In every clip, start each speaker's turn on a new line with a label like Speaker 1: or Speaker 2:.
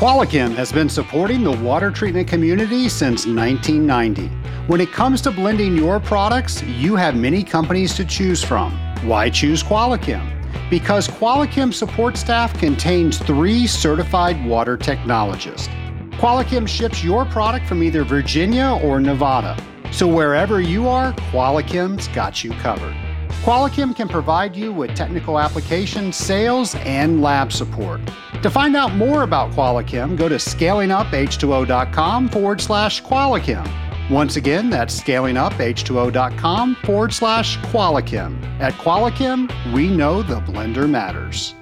Speaker 1: Qualichem has been supporting the water treatment community since 1990. When it comes to blending your products, you have many companies to choose from. Why choose Qualichem? Because Qualichem support staff contains three certified water technologists. Qualichem ships your product from either Virginia or Nevada. So wherever you are, Qualichem's got you covered. Qualichem can provide you with technical application, sales, and lab support. To find out more about Qualichem, go to scalinguph2o.com forward slash Qualichem. Once again, that's scalinguph2o.com forward slash Qualichem. At Qualichem, we know the blender matters.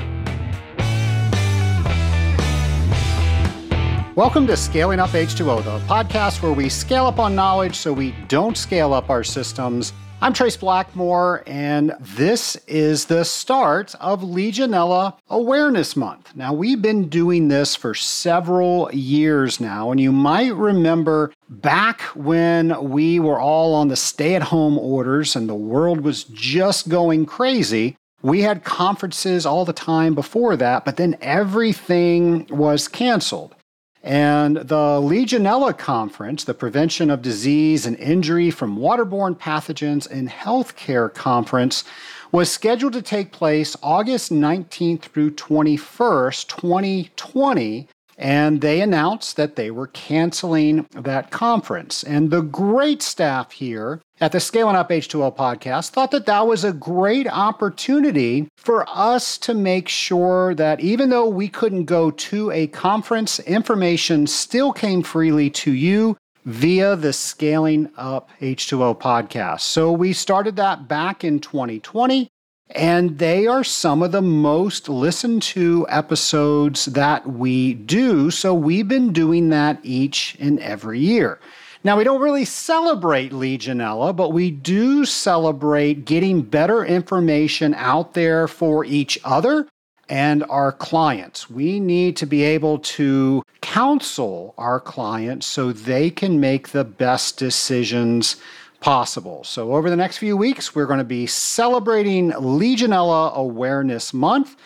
Speaker 1: Welcome to Scaling Up H2O, the podcast where we scale up on knowledge so we don't scale up our systems. I'm Trace Blackmore, and this is the start of Legionella Awareness Month. Now, we've been doing this for several years now, and you might remember back when we were all on the stay at home orders and the world was just going crazy. We had conferences all the time before that, but then everything was canceled. And the Legionella Conference, the Prevention of Disease and Injury from Waterborne Pathogens in Healthcare Conference, was scheduled to take place August 19th through 21st, 2020 and they announced that they were canceling that conference. And the great staff here at the Scaling Up H2O podcast thought that that was a great opportunity for us to make sure that even though we couldn't go to a conference, information still came freely to you via the Scaling Up H2O podcast. So we started that back in 2020. And they are some of the most listened to episodes that we do. So we've been doing that each and every year. Now, we don't really celebrate Legionella, but we do celebrate getting better information out there for each other and our clients. We need to be able to counsel our clients so they can make the best decisions possible. So, over the next few weeks, we're going to be celebrating Legionella Awareness Month.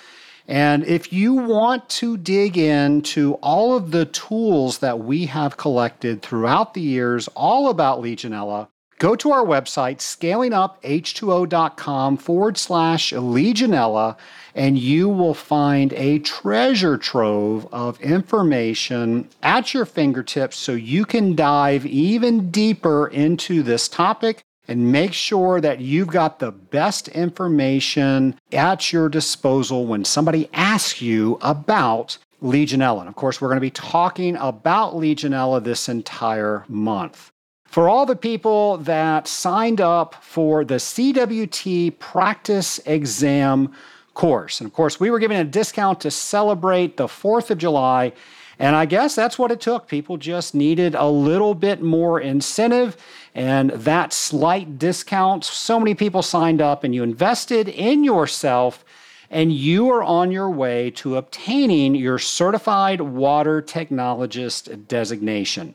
Speaker 1: And if you want to dig into all of the tools that we have collected throughout the years, all about Legionella, go to our website, scalinguph2o.com forward slash Legionella, and you will find a treasure trove of information at your fingertips so you can dive even deeper into this topic and make sure that you've got the best information at your disposal when somebody asks you about Legionella. And of course, we're going to be talking about Legionella this entire month. For all the people that signed up for the CWT practice exam course. And of course, we were giving a discount to celebrate the 4th of July. And I guess that's what it took. People just needed a little bit more incentive and that slight discount. So many people signed up and you invested in yourself and you are on your way to obtaining your certified water technologist designation.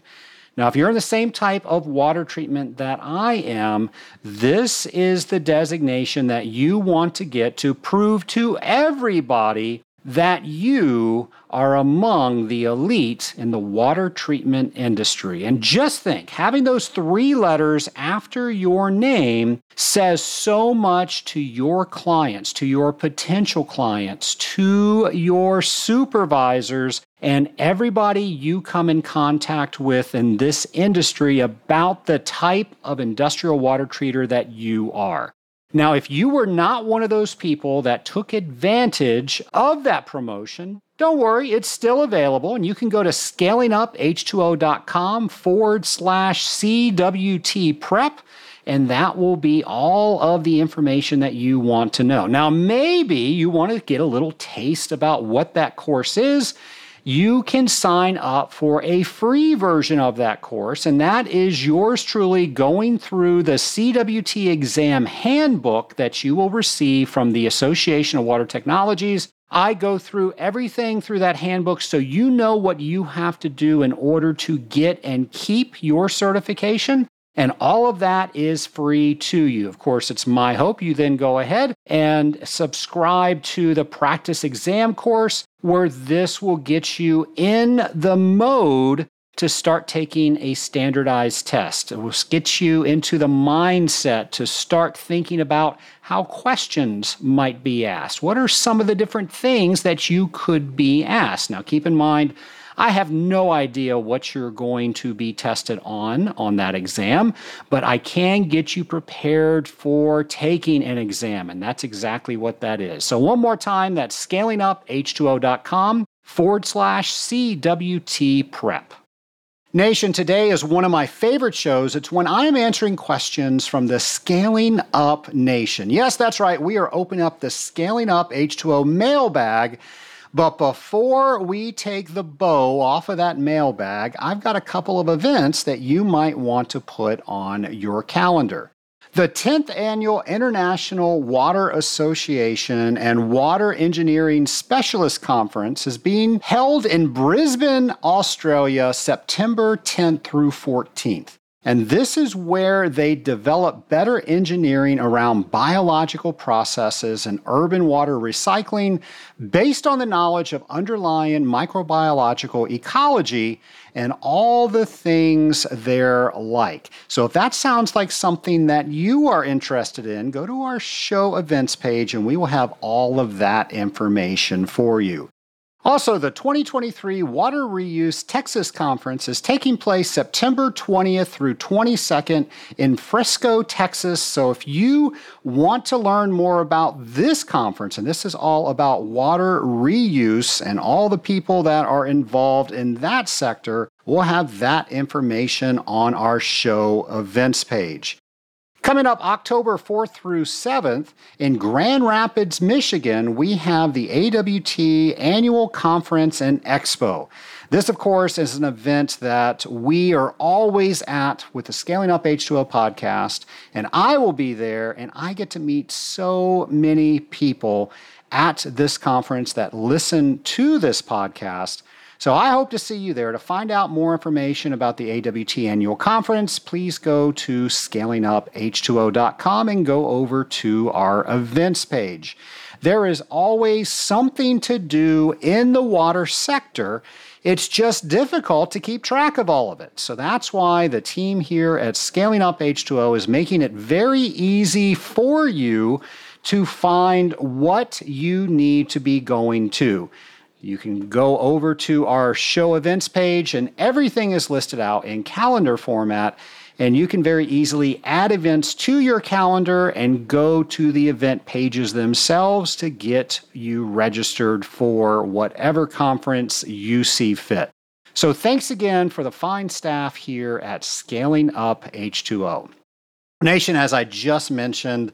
Speaker 1: Now, if you're in the same type of water treatment that I am, this is the designation that you want to get to prove to everybody that you are among the elite in the water treatment industry. And just think, having those three letters after your name says so much to your clients, to your potential clients, to your supervisors, and everybody you come in contact with in this industry about the type of industrial water treater that you are. Now, if you were not one of those people that took advantage of that promotion, don't worry, it's still available, and you can go to scalinguph2o.com forward slash CWT prep, and that will be all of the information that you want to know. Now, maybe you want to get a little taste about what that course is you can sign up for a free version of that course, and that is yours truly going through the CWT exam handbook that you will receive from the Association of Water Technologies. I go through everything through that handbook so you know what you have to do in order to get and keep your certification. And all of that is free to you. Of course, it's my hope you then go ahead and subscribe to the practice exam course where this will get you in the mode to start taking a standardized test. It will get you into the mindset to start thinking about how questions might be asked. What are some of the different things that you could be asked? Now, keep in mind, I have no idea what you're going to be tested on on that exam, but I can get you prepared for taking an exam, and that's exactly what that is. So, one more time, that's scalinguph2o.com forward slash CWT prep. Nation, today is one of my favorite shows. It's when I'm answering questions from the Scaling Up Nation. Yes, that's right. We are opening up the Scaling Up H2O mailbag but before we take the bow off of that mailbag, I've got a couple of events that you might want to put on your calendar. The 10th Annual International Water Association and Water Engineering Specialist Conference is being held in Brisbane, Australia, September 10th through 14th. And this is where they develop better engineering around biological processes and urban water recycling based on the knowledge of underlying microbiological ecology and all the things they're like. So if that sounds like something that you are interested in, go to our show events page and we will have all of that information for you. Also, the 2023 Water Reuse Texas Conference is taking place September 20th through 22nd in Frisco, Texas. So, if you want to learn more about this conference, and this is all about water reuse and all the people that are involved in that sector, we'll have that information on our show events page. Coming up October 4th through 7th in Grand Rapids, Michigan, we have the AWT Annual Conference and Expo. This, of course, is an event that we are always at with the Scaling Up H2O podcast, and I will be there, and I get to meet so many people at this conference that listen to this podcast so I hope to see you there. To find out more information about the AWT annual conference, please go to scalinguph2o.com and go over to our events page. There is always something to do in the water sector. It's just difficult to keep track of all of it. So that's why the team here at Scaling Up H2O is making it very easy for you to find what you need to be going to. You can go over to our show events page, and everything is listed out in calendar format. And you can very easily add events to your calendar and go to the event pages themselves to get you registered for whatever conference you see fit. So, thanks again for the fine staff here at Scaling Up H2O. Nation, as I just mentioned,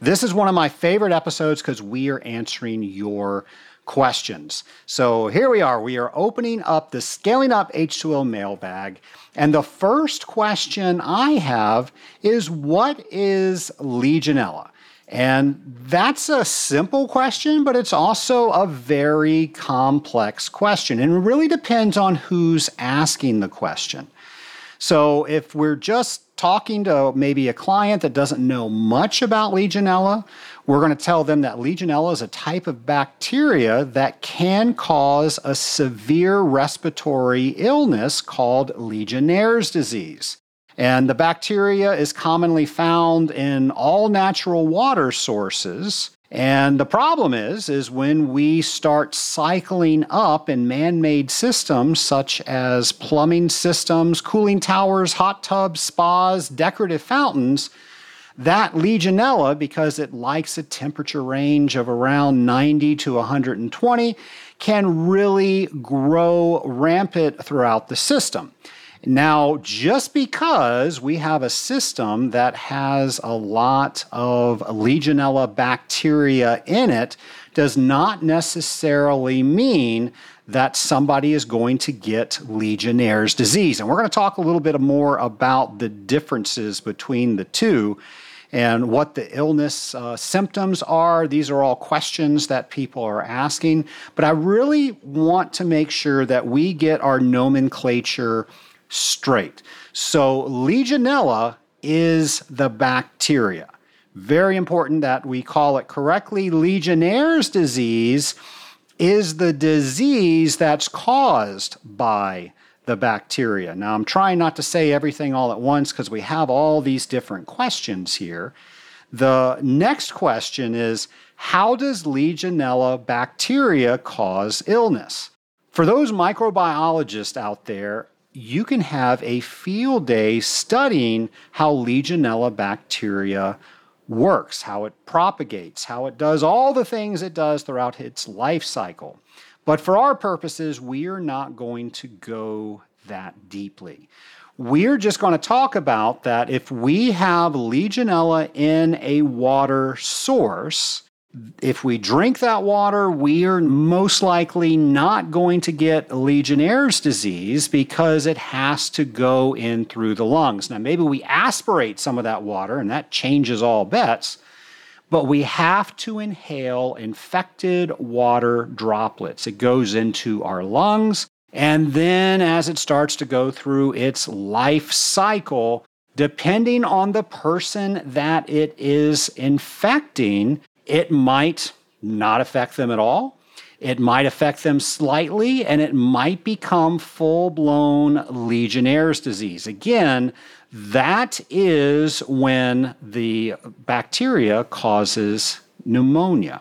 Speaker 1: this is one of my favorite episodes because we are answering your questions. So here we are. We are opening up the Scaling Up H2O mailbag. And the first question I have is What is Legionella? And that's a simple question, but it's also a very complex question. And it really depends on who's asking the question. So if we're just talking to maybe a client that doesn't know much about Legionella, we're going to tell them that Legionella is a type of bacteria that can cause a severe respiratory illness called Legionnaire's disease. And the bacteria is commonly found in all natural water sources. And the problem is is when we start cycling up in man-made systems such as plumbing systems, cooling towers, hot tubs, spas, decorative fountains, that Legionella, because it likes a temperature range of around 90 to 120, can really grow rampant throughout the system. Now, just because we have a system that has a lot of Legionella bacteria in it does not necessarily mean that somebody is going to get Legionnaire's disease. And we're going to talk a little bit more about the differences between the two and what the illness uh, symptoms are. These are all questions that people are asking. But I really want to make sure that we get our nomenclature straight. So, Legionella is the bacteria. Very important that we call it correctly. Legionnaire's disease is the disease that's caused by the bacteria. Now, I'm trying not to say everything all at once because we have all these different questions here. The next question is How does Legionella bacteria cause illness? For those microbiologists out there, you can have a field day studying how Legionella bacteria works, how it propagates, how it does all the things it does throughout its life cycle. But for our purposes, we are not going to go that deeply. We're just going to talk about that if we have Legionella in a water source, if we drink that water, we are most likely not going to get Legionnaire's disease because it has to go in through the lungs. Now, maybe we aspirate some of that water and that changes all bets, but we have to inhale infected water droplets. It goes into our lungs. And then, as it starts to go through its life cycle, depending on the person that it is infecting, it might not affect them at all. It might affect them slightly, and it might become full blown Legionnaire's disease. Again, that is when the bacteria causes pneumonia.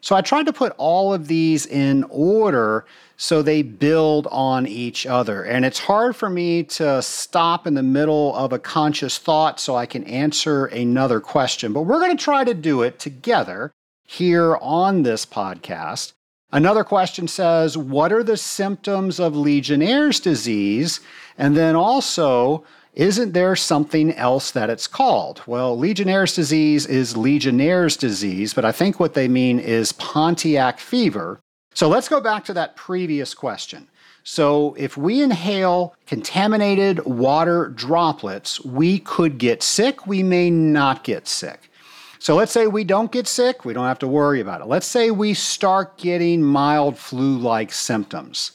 Speaker 1: So I tried to put all of these in order so they build on each other. And it's hard for me to stop in the middle of a conscious thought so I can answer another question. But we're going to try to do it together here on this podcast. Another question says, What are the symptoms of Legionnaire's disease? And then also, isn't there something else that it's called? Well, Legionnaire's disease is Legionnaire's disease, but I think what they mean is Pontiac fever. So let's go back to that previous question. So, if we inhale contaminated water droplets, we could get sick, we may not get sick. So, let's say we don't get sick, we don't have to worry about it. Let's say we start getting mild flu like symptoms.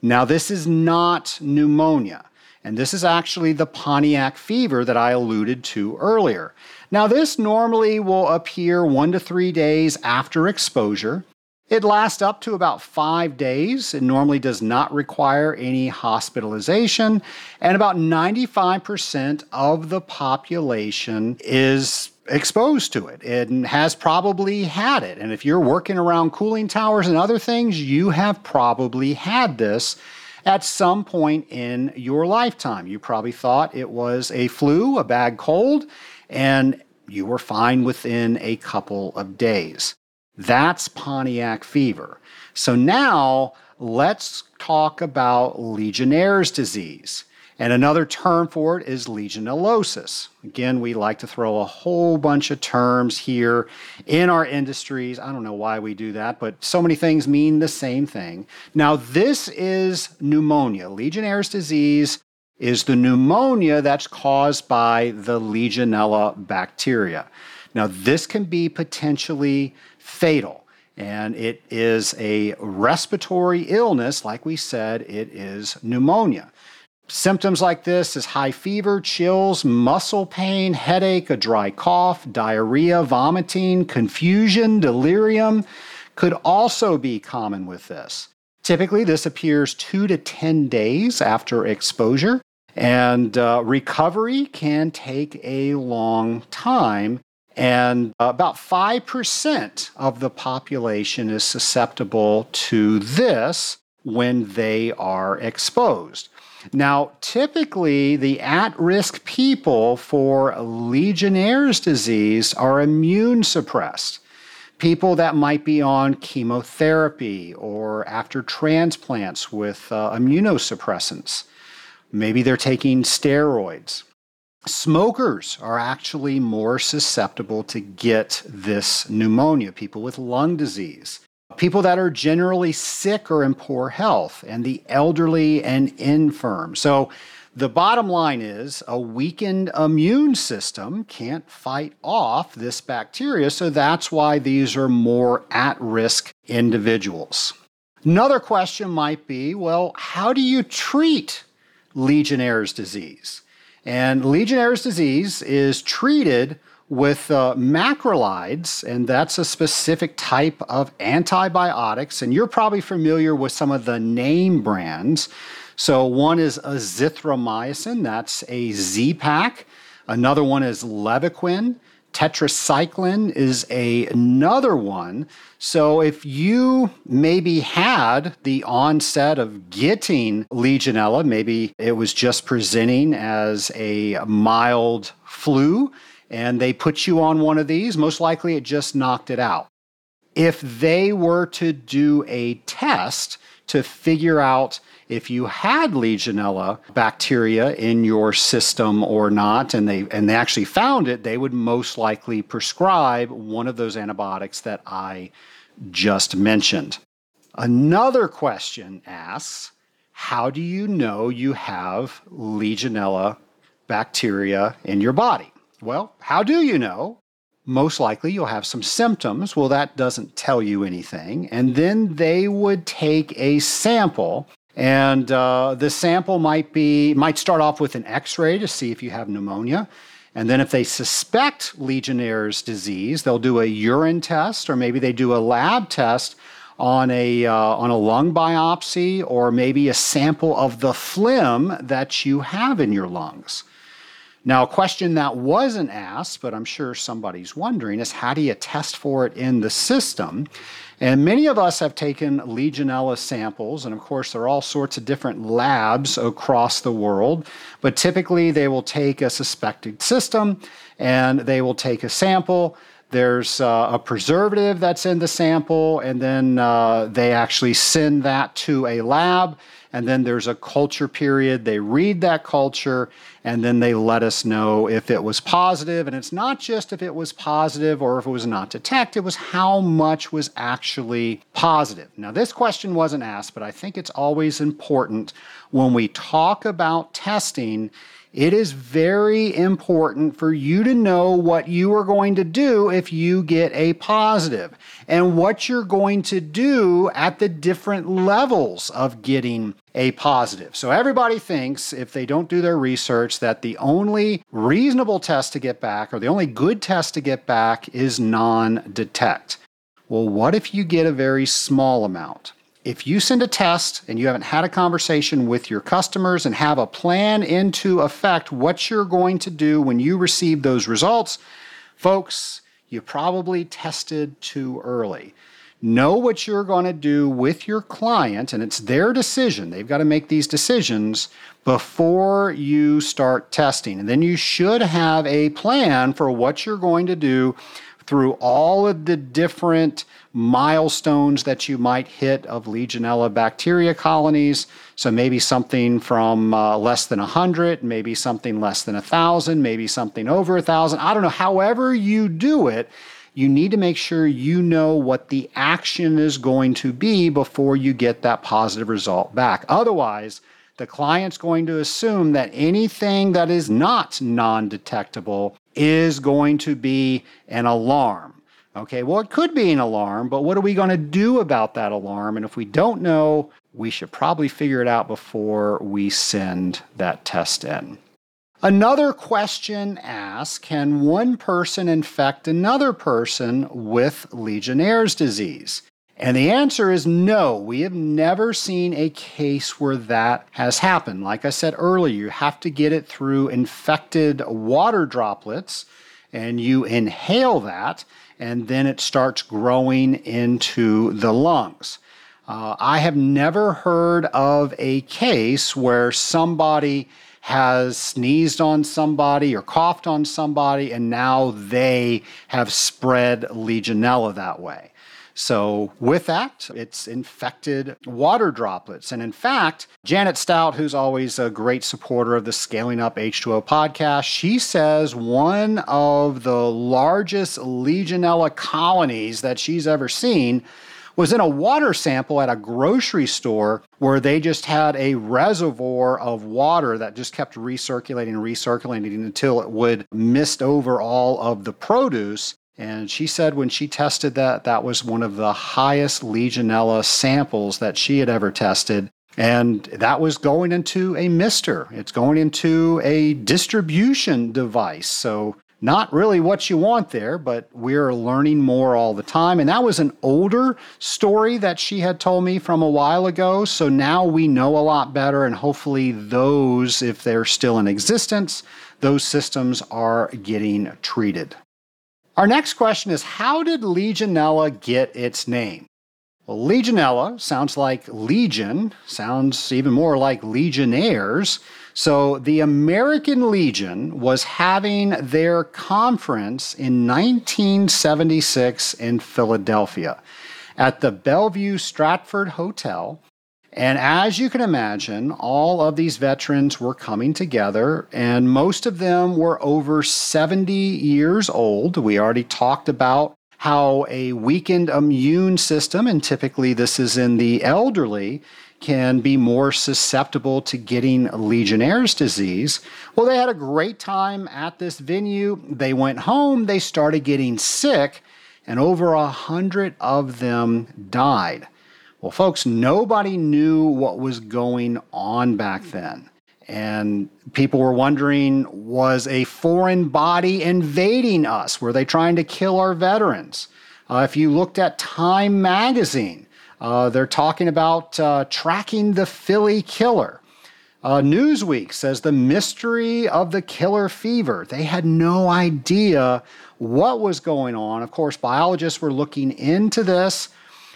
Speaker 1: Now, this is not pneumonia, and this is actually the Pontiac fever that I alluded to earlier. Now, this normally will appear one to three days after exposure. It lasts up to about five days. It normally does not require any hospitalization, and about 95% of the population is exposed to it and has probably had it. And if you're working around cooling towers and other things, you have probably had this at some point in your lifetime. You probably thought it was a flu, a bad cold, and you were fine within a couple of days. That's Pontiac fever. So now let's talk about Legionnaire's disease. And another term for it is legionellosis. Again, we like to throw a whole bunch of terms here in our industries. I don't know why we do that, but so many things mean the same thing. Now, this is pneumonia. Legionnaire's disease is the pneumonia that's caused by the Legionella bacteria. Now, this can be potentially fatal. And it is a respiratory illness, like we said, it is pneumonia. Symptoms like this is high fever, chills, muscle pain, headache, a dry cough, diarrhea, vomiting, confusion, delirium could also be common with this. Typically, this appears two to 10 days after exposure, and uh, recovery can take a long time and about 5% of the population is susceptible to this when they are exposed. Now, typically, the at risk people for Legionnaire's disease are immune suppressed. People that might be on chemotherapy or after transplants with uh, immunosuppressants. Maybe they're taking steroids. Smokers are actually more susceptible to get this pneumonia, people with lung disease, people that are generally sick or in poor health, and the elderly and infirm. So, the bottom line is a weakened immune system can't fight off this bacteria, so that's why these are more at risk individuals. Another question might be well, how do you treat Legionnaire's disease? And Legionnaire's disease is treated with uh, macrolides, and that's a specific type of antibiotics. And you're probably familiar with some of the name brands. So one is azithromycin, that's a Z-Pak. Another one is Levaquin. Tetracycline is a, another one. So if you maybe had the onset of getting Legionella, maybe it was just presenting as a mild flu, and they put you on one of these, most likely it just knocked it out. If they were to do a test to figure out if you had Legionella bacteria in your system or not, and they and they actually found it, they would most likely prescribe one of those antibiotics that I just mentioned. Another question asks, how do you know you have Legionella bacteria in your body? Well, how do you know? Most likely you'll have some symptoms. Well, that doesn't tell you anything. And then they would take a sample and uh, the sample might be might start off with an X-ray to see if you have pneumonia. And then if they suspect Legionnaire's disease, they'll do a urine test or maybe they do a lab test on a, uh, on a lung biopsy or maybe a sample of the phlegm that you have in your lungs. Now, a question that wasn't asked, but I'm sure somebody's wondering, is how do you test for it in the system? And many of us have taken Legionella samples, and of course, there are all sorts of different labs across the world, but typically they will take a suspected system and they will take a sample. There's uh, a preservative that's in the sample, and then uh, they actually send that to a lab and then there's a culture period. They read that culture and then they let us know if it was positive. And it's not just if it was positive or if it was not detected, it was how much was actually positive. Now, this question wasn't asked, but I think it's always important when we talk about testing it is very important for you to know what you are going to do if you get a positive and what you're going to do at the different levels of getting a positive. So, everybody thinks, if they don't do their research, that the only reasonable test to get back or the only good test to get back is non detect. Well, what if you get a very small amount? If you send a test and you haven't had a conversation with your customers and have a plan into effect what you're going to do when you receive those results, folks, you probably tested too early. Know what you're going to do with your client, and it's their decision. They've got to make these decisions before you start testing. And then you should have a plan for what you're going to do through all of the different milestones that you might hit of Legionella bacteria colonies. So maybe something from uh, less than 100, maybe something less than 1,000, maybe something over 1,000. I don't know. However, you do it, you need to make sure you know what the action is going to be before you get that positive result back. Otherwise, the client's going to assume that anything that is not non detectable is going to be an alarm. Okay, well, it could be an alarm, but what are we going to do about that alarm? And if we don't know, we should probably figure it out before we send that test in. Another question asks Can one person infect another person with Legionnaire's disease? And the answer is no. We have never seen a case where that has happened. Like I said earlier, you have to get it through infected water droplets and you inhale that, and then it starts growing into the lungs. Uh, I have never heard of a case where somebody has sneezed on somebody or coughed on somebody, and now they have spread Legionella that way. So, with that, it's infected water droplets. And in fact, Janet Stout, who's always a great supporter of the Scaling Up H2O podcast, she says one of the largest Legionella colonies that she's ever seen was in a water sample at a grocery store where they just had a reservoir of water that just kept recirculating and recirculating until it would mist over all of the produce. And she said when she tested that, that was one of the highest Legionella samples that she had ever tested. And that was going into a mister. It's going into a distribution device. So not really what you want there, but we're learning more all the time. And that was an older story that she had told me from a while ago. So now we know a lot better, and hopefully, those, if they're still in existence, those systems are getting treated. Our next question is How did Legionella get its name? Well, Legionella sounds like legion, sounds even more like legionnaires. So the American Legion was having their conference in 1976 in Philadelphia at the Bellevue Stratford Hotel. And as you can imagine, all of these veterans were coming together, and most of them were over 70 years old. We already talked about how a weakened immune system, and typically this is in the elderly, can be more susceptible to getting Legionnaire's disease. Well, they had a great time at this venue. They went home, they started getting sick, and over a hundred of them died. Well, folks, nobody knew what was going on back then. And people were wondering was a foreign body invading us? Were they trying to kill our veterans? Uh, if you looked at Time magazine, uh, they're talking about uh, tracking the Philly killer. Uh, Newsweek says the mystery of the killer fever. They had no idea what was going on. Of course, biologists were looking into this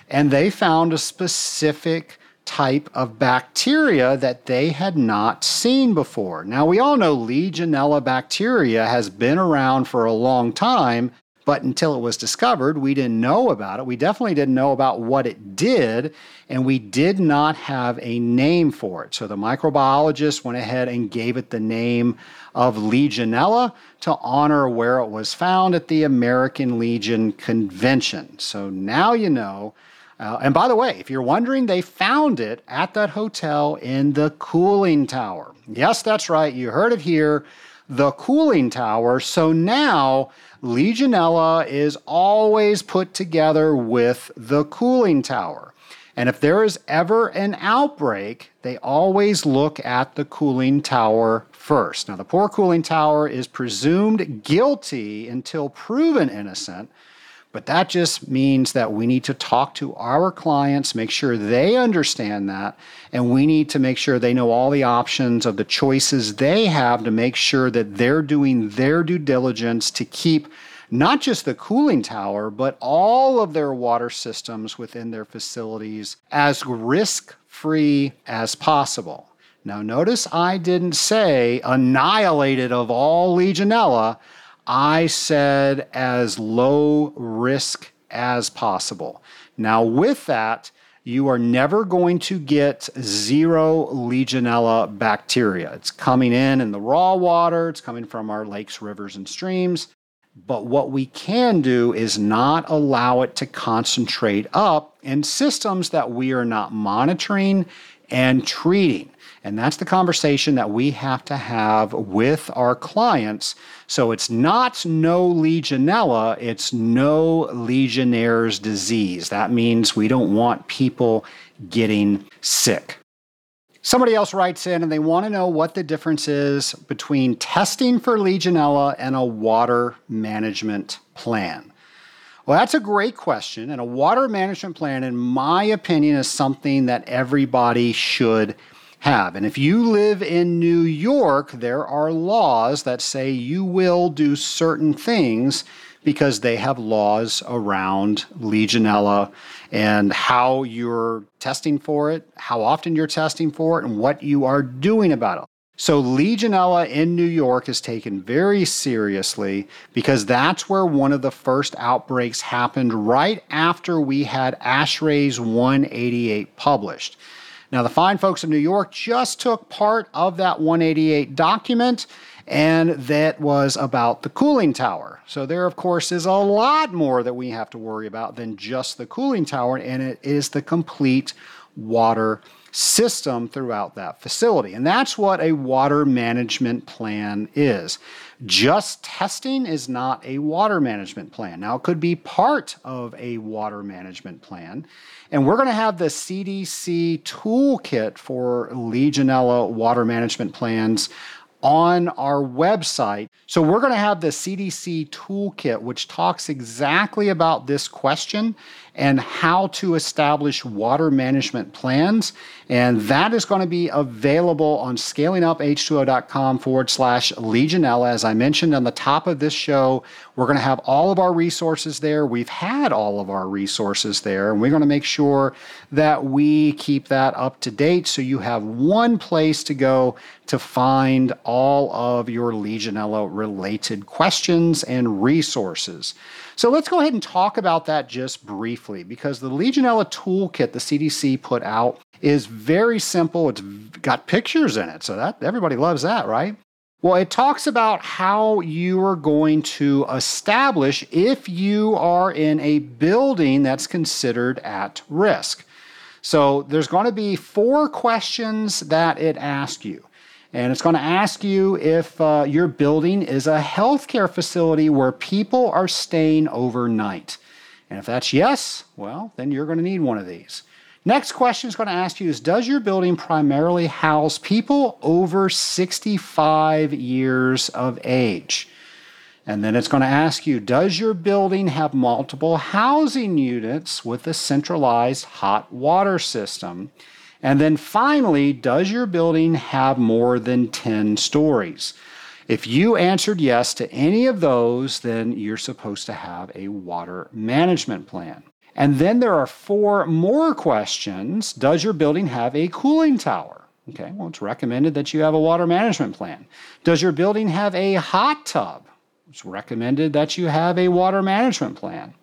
Speaker 1: and they found a specific type of bacteria that they had not seen before. Now, we all know Legionella bacteria has been around for a long time, but until it was discovered, we didn't know about it. We definitely didn't know about what it did, and we did not have a name for it. So the microbiologist went ahead and gave it the name of Legionella to honor where it was found at the American Legion Convention. So now you know. Uh, and by the way, if you're wondering, they found it at that hotel in the cooling tower. Yes, that's right. You heard it here the cooling tower. So now Legionella is always put together with the cooling tower. And if there is ever an outbreak, they always look at the cooling tower first. Now, the poor cooling tower is presumed guilty until proven innocent, but that just means that we need to talk to our clients, make sure they understand that, and we need to make sure they know all the options of the choices they have to make sure that they're doing their due diligence to keep not just the cooling tower, but all of their water systems within their facilities as risk free as possible. Now, notice I didn't say annihilated of all Legionella. I said as low risk as possible. Now, with that, you are never going to get zero Legionella bacteria. It's coming in in the raw water, it's coming from our lakes, rivers, and streams. But what we can do is not allow it to concentrate up in systems that we are not monitoring and treating. And that's the conversation that we have to have with our clients. So it's not no Legionella, it's no Legionnaire's disease. That means we don't want people getting sick. Somebody else writes in and they want to know what the difference is between testing for Legionella and a water management plan. Well, that's a great question. And a water management plan, in my opinion, is something that everybody should have. And if you live in New York, there are laws that say you will do certain things because they have laws around Legionella and how you're testing for it, how often you're testing for it, and what you are doing about it. So, Legionella in New York is taken very seriously because that's where one of the first outbreaks happened right after we had ASHRAE's 188 published. Now, the fine folks of New York just took part of that 188 document, and that was about the cooling tower. So, there, of course, is a lot more that we have to worry about than just the cooling tower, and it is the complete water system throughout that facility. And that's what a water management plan is. Just testing is not a water management plan. Now, it could be part of a water management plan. And we're going to have the CDC toolkit for Legionella water management plans on our website. So we're going to have the CDC toolkit, which talks exactly about this question and how to establish water management plans. And that is going to be available on scalinguph2o.com forward slash Legionella. As I mentioned on the top of this show, we're going to have all of our resources there. We've had all of our resources there, and we're going to make sure that we keep that up to date so you have one place to go to find all of your Legionella related questions and resources. So let's go ahead and talk about that just briefly because the Legionella toolkit the CDC put out is very simple. It's got pictures in it, so that everybody loves that, right? Well, it talks about how you are going to establish if you are in a building that's considered at risk. So there's going to be four questions that it asks you. And it's going to ask you if uh, your building is a healthcare facility where people are staying overnight. And if that's yes, well, then you're going to need one of these. Next question is going to ask you is Does your building primarily house people over 65 years of age? And then it's going to ask you Does your building have multiple housing units with a centralized hot water system? And then finally, does your building have more than 10 stories? If you answered yes to any of those, then you're supposed to have a water management plan. And then there are four more questions. Does your building have a cooling tower? Okay, well, it's recommended that you have a water management plan. Does your building have a hot tub? It's recommended that you have a water management plan.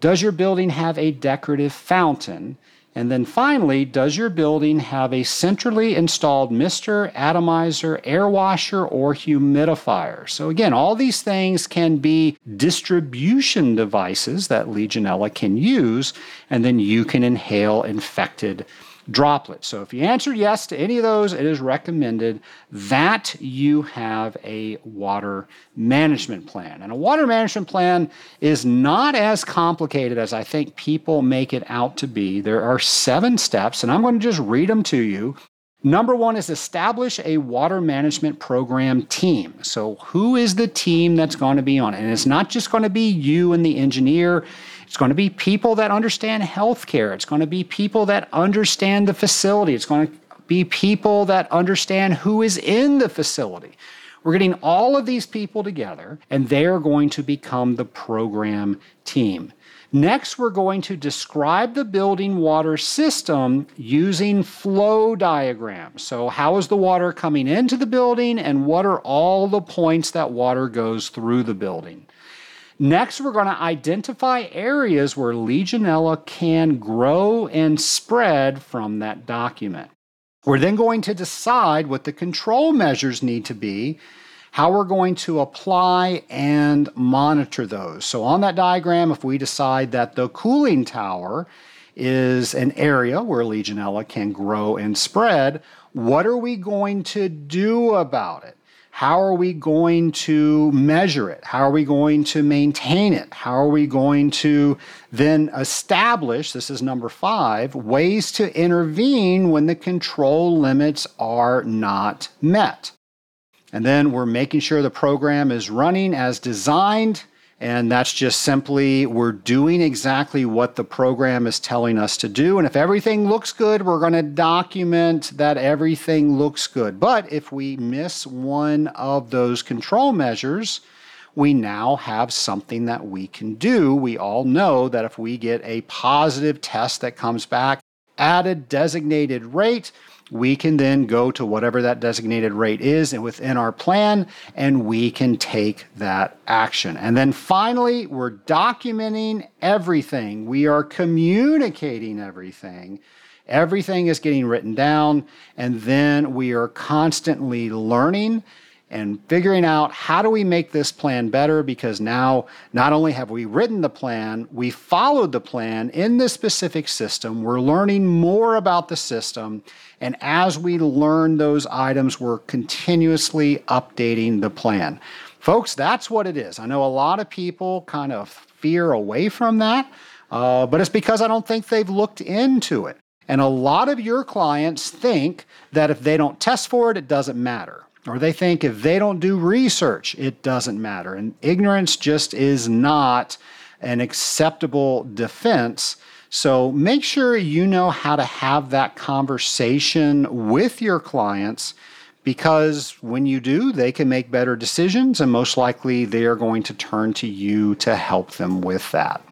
Speaker 1: Does your building have a decorative fountain? And then finally, does your building have a centrally installed mister, atomizer, air washer, or humidifier? So, again, all these things can be distribution devices that Legionella can use, and then you can inhale infected droplets. So if you answered yes to any of those, it is recommended that you have a water management plan. And a water management plan is not as complicated as I think people make it out to be. There are seven steps, and I'm going to just read them to you. Number one is establish a water management program team. So, who is the team that's going to be on it? And it's not just going to be you and the engineer. It's going to be people that understand healthcare. It's going to be people that understand the facility. It's going to be people that understand who is in the facility. We're getting all of these people together, and they are going to become the program team. Next, we're going to describe the building water system using flow diagrams. So, how is the water coming into the building, and what are all the points that water goes through the building? Next, we're going to identify areas where Legionella can grow and spread from that document. We're then going to decide what the control measures need to be, how we're going to apply and monitor those. So, on that diagram, if we decide that the cooling tower is an area where Legionella can grow and spread, what are we going to do about it? How are we going to measure it? How are we going to maintain it? How are we going to then establish, this is number five, ways to intervene when the control limits are not met? And then we're making sure the program is running as designed and that's just simply we're doing exactly what the program is telling us to do. And if everything looks good, we're going to document that everything looks good. But if we miss one of those control measures, we now have something that we can do. We all know that if we get a positive test that comes back at a designated rate, we can then go to whatever that designated rate is and within our plan, and we can take that action. And then finally, we're documenting everything, we are communicating everything. Everything is getting written down, and then we are constantly learning and figuring out how do we make this plan better because now not only have we written the plan, we followed the plan in this specific system. We're learning more about the system. And as we learn those items, we're continuously updating the plan. Folks, that's what it is. I know a lot of people kind of fear away from that, uh, but it's because I don't think they've looked into it. And a lot of your clients think that if they don't test for it, it doesn't matter. Or they think if they don't do research, it doesn't matter. And ignorance just is not an acceptable defense. So make sure you know how to have that conversation with your clients because when you do, they can make better decisions, and most likely they are going to turn to you to help them with that.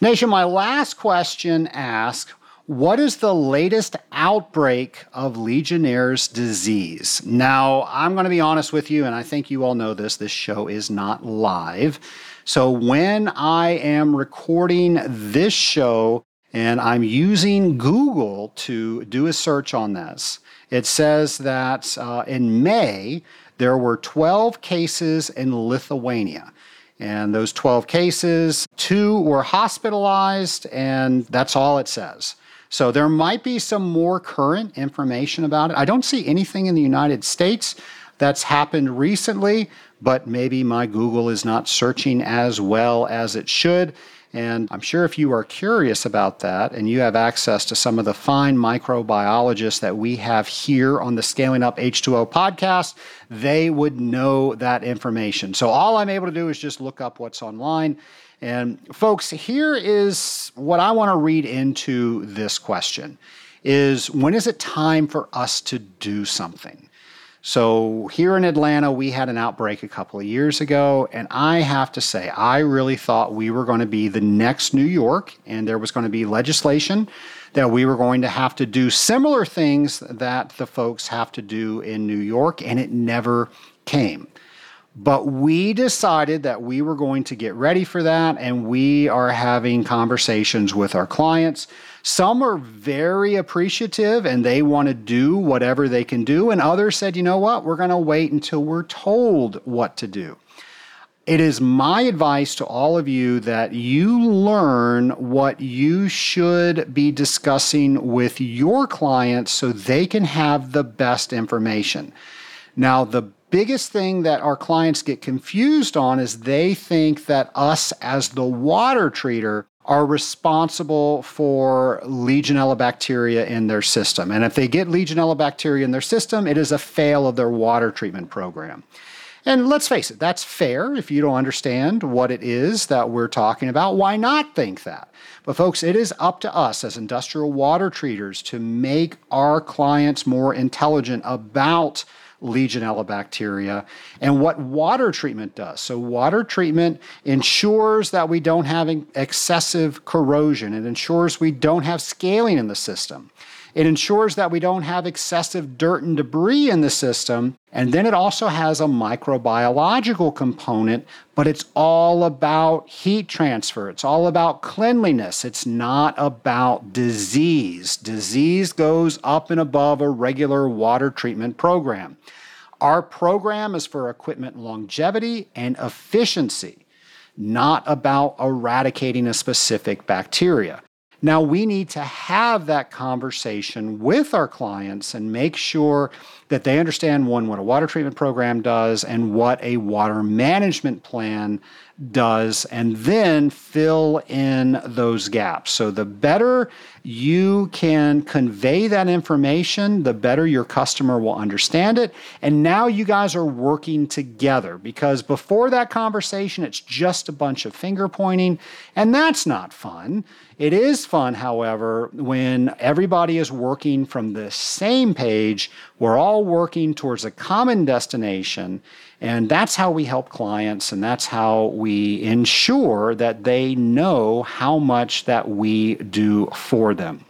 Speaker 1: Nation, my last question asks what is the latest outbreak of Legionnaire's disease? Now, I'm going to be honest with you, and I think you all know this this show is not live. So, when I am recording this show and I'm using Google to do a search on this, it says that uh, in May, there were 12 cases in Lithuania. And those 12 cases, two were hospitalized, and that's all it says. So there might be some more current information about it. I don't see anything in the United States that's happened recently, but maybe my Google is not searching as well as it should. And I'm sure if you are curious about that and you have access to some of the fine microbiologists that we have here on the Scaling Up H2O podcast, they would know that information. So all I'm able to do is just look up what's online and folks, here is what I want to read into this question is when is it time for us to do something? So here in Atlanta, we had an outbreak a couple of years ago, and I have to say, I really thought we were going to be the next New York, and there was going to be legislation that we were going to have to do similar things that the folks have to do in New York, and it never came. But we decided that we were going to get ready for that, and we are having conversations with our clients. Some are very appreciative and they want to do whatever they can do, and others said, you know what, we're going to wait until we're told what to do. It is my advice to all of you that you learn what you should be discussing with your clients so they can have the best information. Now, the biggest thing that our clients get confused on is they think that us as the water treater are responsible for Legionella bacteria in their system. And if they get Legionella bacteria in their system, it is a fail of their water treatment program. And let's face it, that's fair. If you don't understand what it is that we're talking about, why not think that? But, folks, it is up to us as industrial water treaters to make our clients more intelligent about Legionella bacteria, and what water treatment does. So, water treatment ensures that we don't have excessive corrosion, it ensures we don't have scaling in the system. It ensures that we don't have excessive dirt and debris in the system. And then it also has a microbiological component, but it's all about heat transfer. It's all about cleanliness. It's not about disease. Disease goes up and above a regular water treatment program. Our program is for equipment longevity and efficiency, not about eradicating a specific bacteria. Now, we need to have that conversation with our clients and make sure that they understand one, what a water treatment program does and what a water management plan does, and then fill in those gaps. So, the better you can convey that information, the better your customer will understand it. And now you guys are working together because before that conversation, it's just a bunch of finger pointing, and that's not fun. It is fun, however, when everybody is working from the same page. We're all working towards a common destination. And that's how we help clients, and that's how we ensure that they know how much that we do for them.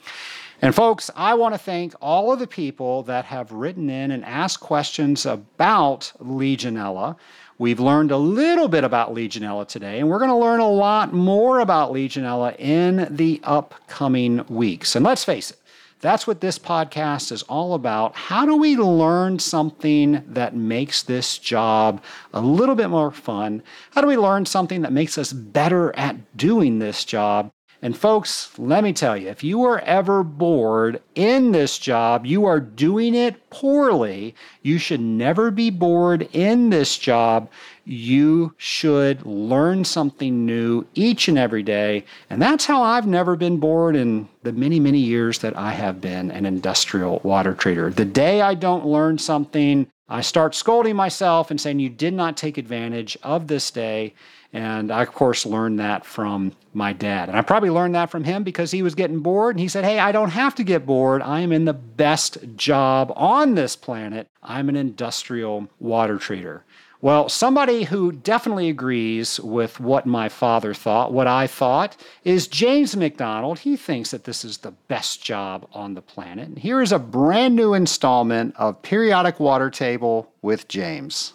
Speaker 1: And folks, I want to thank all of the people that have written in and asked questions about Legionella. We've learned a little bit about Legionella today, and we're going to learn a lot more about Legionella in the upcoming weeks. And let's face it, That's what this podcast is all about. How do we learn something that makes this job a little bit more fun? How do we learn something that makes us better at doing this job? And folks, let me tell you, if you are ever bored in this job, you are doing it poorly. You should never be bored in this job. You should learn something new each and every day. And that's how I've never been bored in the many, many years that I have been an industrial water treater. The day I don't learn something, I start scolding myself and saying, You did not take advantage of this day. And I, of course, learned that from my dad. And I probably learned that from him because he was getting bored. And he said, Hey, I don't have to get bored. I am in the best job on this planet. I'm an industrial water treater. Well, somebody who definitely agrees with what my father thought, what I thought, is James McDonald. He thinks that this is the best job on the planet. And here is a brand new installment of Periodic Water Table with James.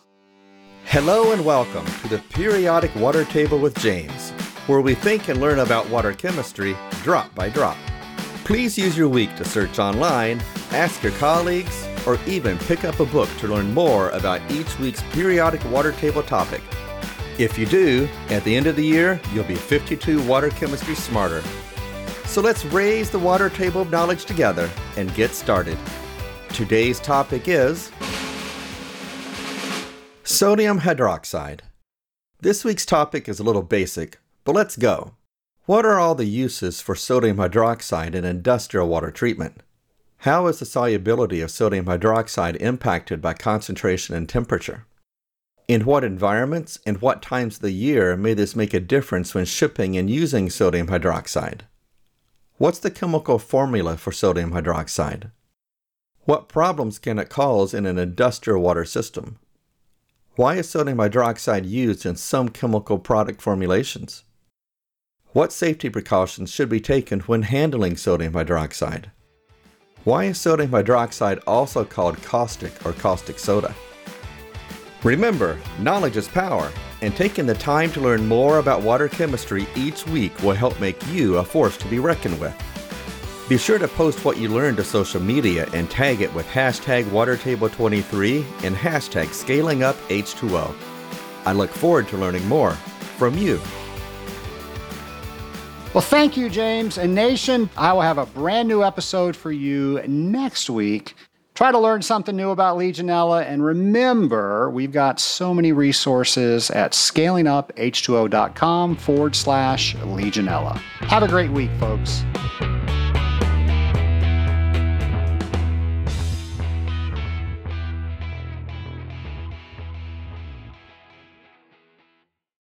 Speaker 2: Hello and welcome to the Periodic Water Table with James, where we think and learn about water chemistry drop by drop. Please use your week to search online, ask your colleagues, or even pick up a book to learn more about each week's periodic water table topic. If you do, at the end of the year, you'll be 52 water chemistry smarter. So let's raise the water table of knowledge together and get started. Today's topic is Sodium hydroxide. This week's topic is a little basic, but let's go. What are all the uses for sodium hydroxide in industrial water treatment? How is the solubility of sodium hydroxide impacted by concentration and temperature? In what environments and what times of the year may this make a difference when shipping and using sodium hydroxide? What's the chemical formula for sodium hydroxide? What problems can it cause in an industrial water system? Why is sodium hydroxide used in some chemical product formulations? What safety precautions should be taken when handling sodium hydroxide? Why is sodium hydroxide also called caustic or caustic soda? Remember, knowledge is power, and taking the time to learn more about water chemistry each week will help make you a force to be reckoned with. Be sure to post what you learned to social media and tag it with hashtag WaterTable23 and hashtag ScalingUpH2O. I look forward to learning more from you.
Speaker 1: Well, thank you, James. And Nation, I will have a brand new episode for you next week. Try to learn something new about Legionella. And remember, we've got so many resources at scalinguph2o.com forward slash Legionella. Have a great week, folks.